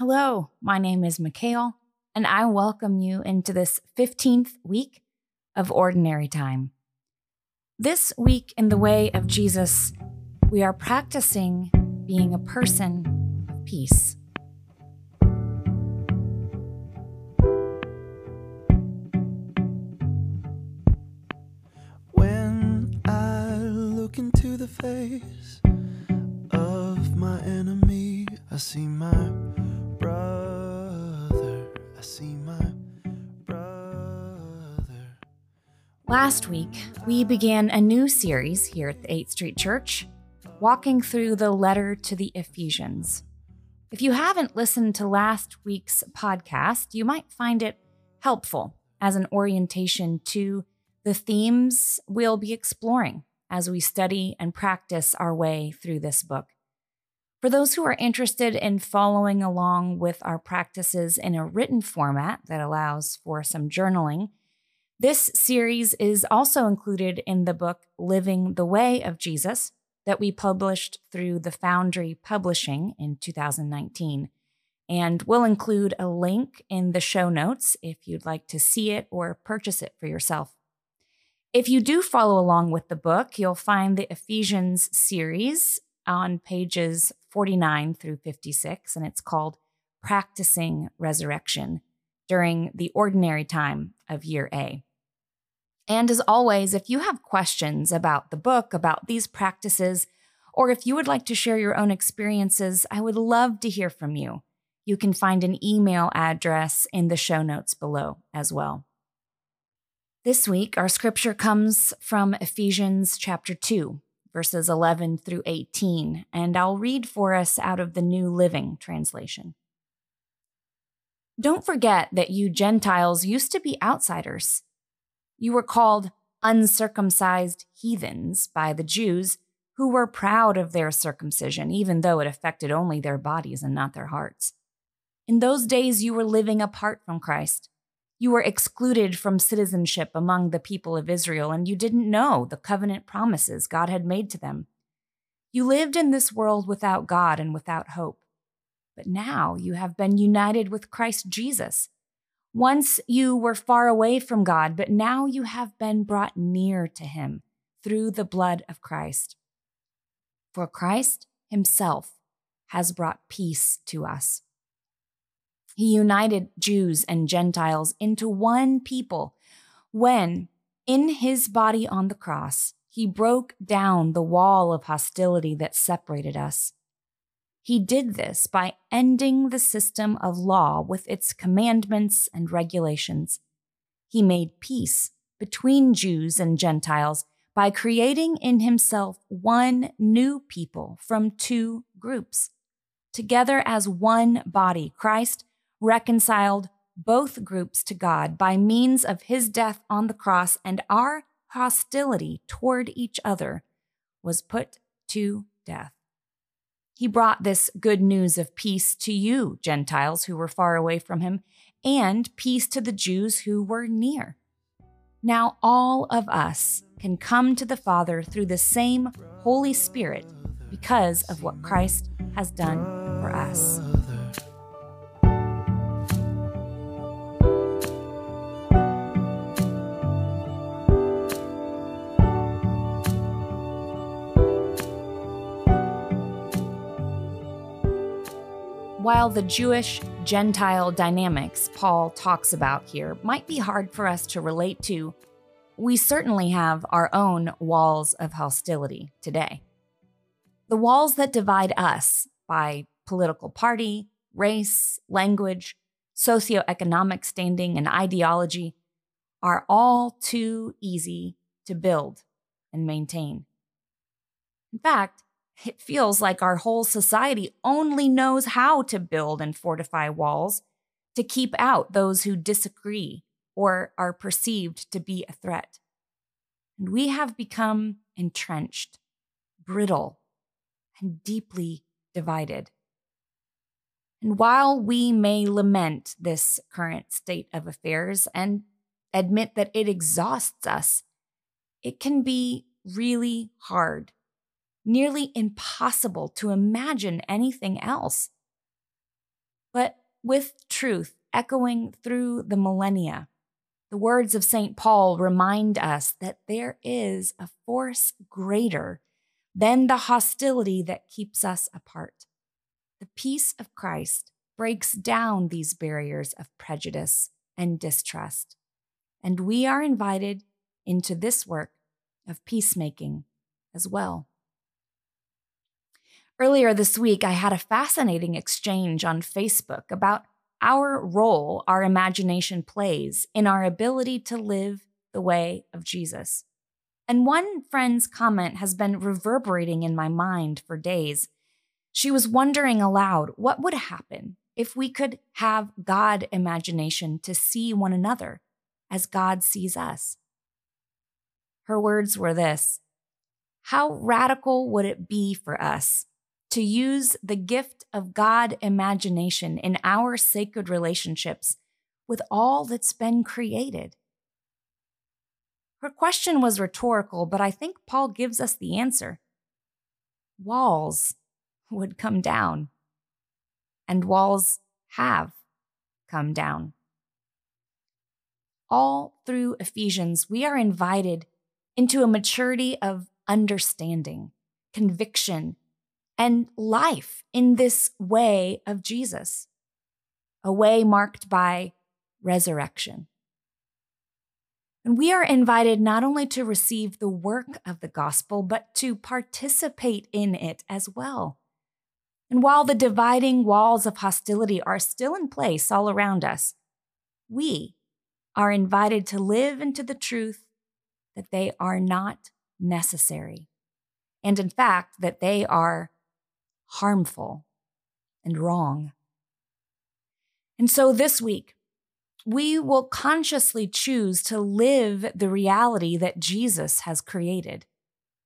Hello, my name is Mikhail, and I welcome you into this 15th week of Ordinary Time. This week, in the way of Jesus, we are practicing being a person of peace. When I look into the face of my enemy, I see my Last week, we began a new series here at the 8th Street Church, walking through the letter to the Ephesians. If you haven't listened to last week's podcast, you might find it helpful as an orientation to the themes we'll be exploring as we study and practice our way through this book. For those who are interested in following along with our practices in a written format that allows for some journaling, this series is also included in the book Living the Way of Jesus that we published through the Foundry Publishing in 2019. And we'll include a link in the show notes if you'd like to see it or purchase it for yourself. If you do follow along with the book, you'll find the Ephesians series on pages 49 through 56, and it's called Practicing Resurrection during the ordinary time of year A. And as always, if you have questions about the book, about these practices, or if you would like to share your own experiences, I would love to hear from you. You can find an email address in the show notes below as well. This week, our scripture comes from Ephesians chapter 2, verses 11 through 18, and I'll read for us out of the New Living Translation. Don't forget that you Gentiles used to be outsiders. You were called uncircumcised heathens by the Jews, who were proud of their circumcision, even though it affected only their bodies and not their hearts. In those days, you were living apart from Christ. You were excluded from citizenship among the people of Israel, and you didn't know the covenant promises God had made to them. You lived in this world without God and without hope. But now you have been united with Christ Jesus. Once you were far away from God, but now you have been brought near to Him through the blood of Christ. For Christ Himself has brought peace to us. He united Jews and Gentiles into one people when, in his body on the cross, he broke down the wall of hostility that separated us. He did this by ending the system of law with its commandments and regulations. He made peace between Jews and Gentiles by creating in himself one new people from two groups. Together as one body, Christ reconciled both groups to God by means of his death on the cross, and our hostility toward each other was put to death. He brought this good news of peace to you, Gentiles who were far away from him, and peace to the Jews who were near. Now, all of us can come to the Father through the same Holy Spirit because of what Christ has done for us. While the Jewish Gentile dynamics Paul talks about here might be hard for us to relate to, we certainly have our own walls of hostility today. The walls that divide us by political party, race, language, socioeconomic standing, and ideology are all too easy to build and maintain. In fact, it feels like our whole society only knows how to build and fortify walls to keep out those who disagree or are perceived to be a threat. And we have become entrenched, brittle, and deeply divided. And while we may lament this current state of affairs and admit that it exhausts us, it can be really hard nearly impossible to imagine anything else. But with truth echoing through the millennia, the words of St. Paul remind us that there is a force greater than the hostility that keeps us apart. The peace of Christ breaks down these barriers of prejudice and distrust, and we are invited into this work of peacemaking as well. Earlier this week, I had a fascinating exchange on Facebook about our role our imagination plays in our ability to live the way of Jesus. And one friend's comment has been reverberating in my mind for days. She was wondering aloud what would happen if we could have God imagination to see one another as God sees us. Her words were this How radical would it be for us to use the gift of God imagination in our sacred relationships with all that's been created? Her question was rhetorical, but I think Paul gives us the answer. Walls would come down, and walls have come down. All through Ephesians, we are invited into a maturity of understanding, conviction, and life in this way of Jesus, a way marked by resurrection. And we are invited not only to receive the work of the gospel, but to participate in it as well. And while the dividing walls of hostility are still in place all around us, we are invited to live into the truth that they are not necessary. And in fact, that they are harmful, and wrong. And so this week, we will consciously choose to live the reality that Jesus has created,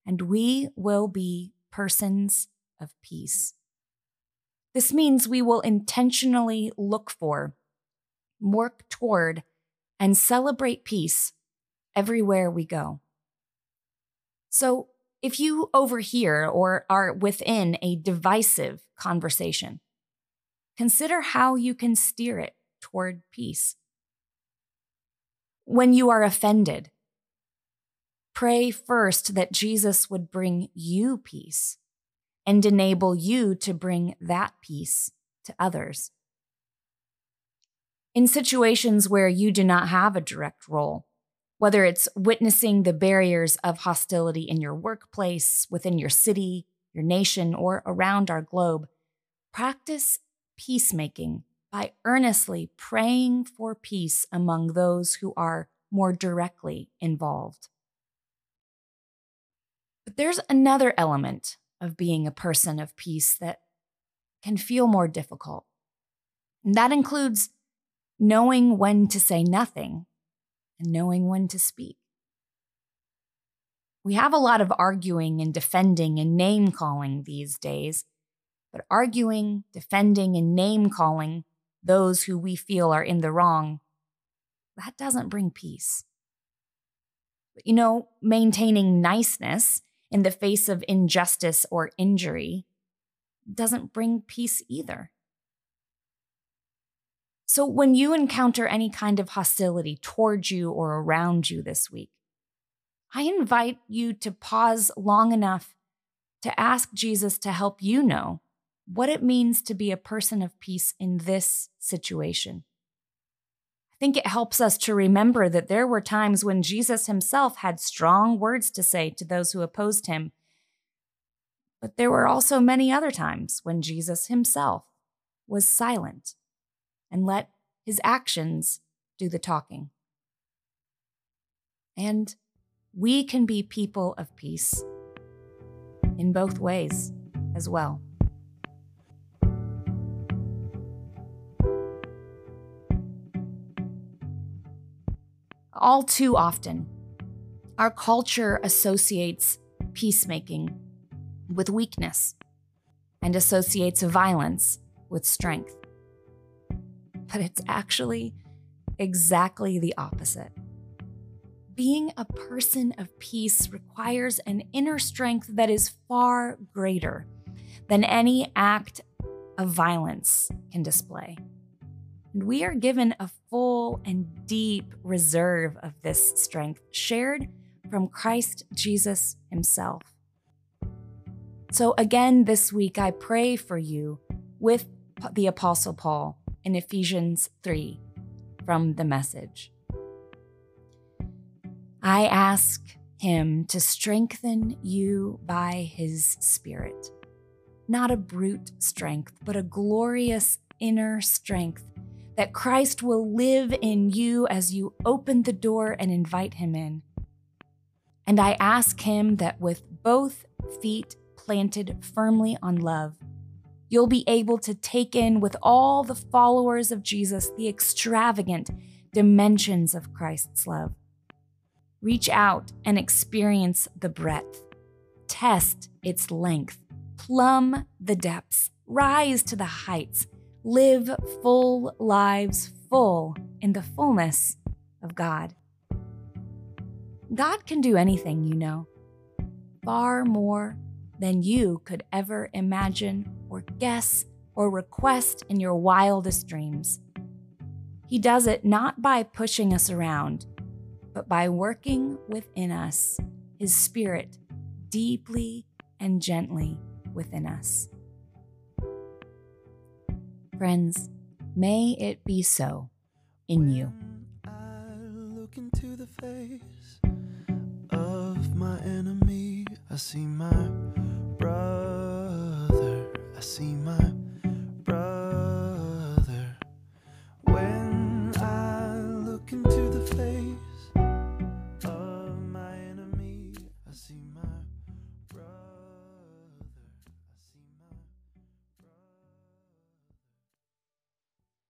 and we will be persons of peace. This means we will intentionally look for, work toward, and celebrate peace everywhere we go. So if you overhear or are within a divisive conversation, consider how you can steer it toward peace. When you are offended, pray first that Jesus would bring you peace and enable you to bring that peace to others. In situations where you do not have a direct role, whether it's witnessing the barriers of hostility in your workplace, within your city, your nation, or around our globe, practice peacemaking by earnestly praying for peace among those who are more directly involved. But there's another element of being a person of peace that can feel more difficult. And that includes knowing when to say nothing and knowing when to speak. We have a lot of arguing and defending and name calling these days, but arguing, defending, and name calling those who we feel are in the wrong, that doesn't bring peace. But you know, maintaining niceness in the face of injustice or injury doesn't bring peace either. So, when you encounter any kind of hostility towards you or around you this week, I invite you to pause long enough to ask Jesus to help you know what it means to be a person of peace in this situation. I think it helps us to remember that there were times when Jesus himself had strong words to say to those who opposed him. But there were also many other times when Jesus himself was silent and let his actions do the talking. And we can be people of peace in both ways as well. All too often, our culture associates peacemaking with weakness and associates violence with strength but it's actually exactly the opposite. Being a person of peace requires an inner strength that is far greater than any act of violence can display. And we are given a full and deep reserve of this strength shared from Christ Jesus Himself. So, again, this week, I pray for you with the Apostle Paul in Ephesians 3 from the message. I ask him to strengthen you by his Spirit. Not a brute strength, but a glorious inner strength that Christ will live in you as you open the door and invite him in. And I ask him that with both feet planted firmly on love, you'll be able to take in with all the followers of Jesus the extravagant dimensions of Christ's love. Reach out and experience the breadth, test its length, plumb the depths, rise to the heights, live full lives full in the fullness of God. God can do anything, you know, far more than you could ever imagine or guess or request in your wildest dreams. He does it not by pushing us around, but by working within us, His Spirit deeply and gently within us. Friends, may it be so in you. I look into the face of my enemy, I see my I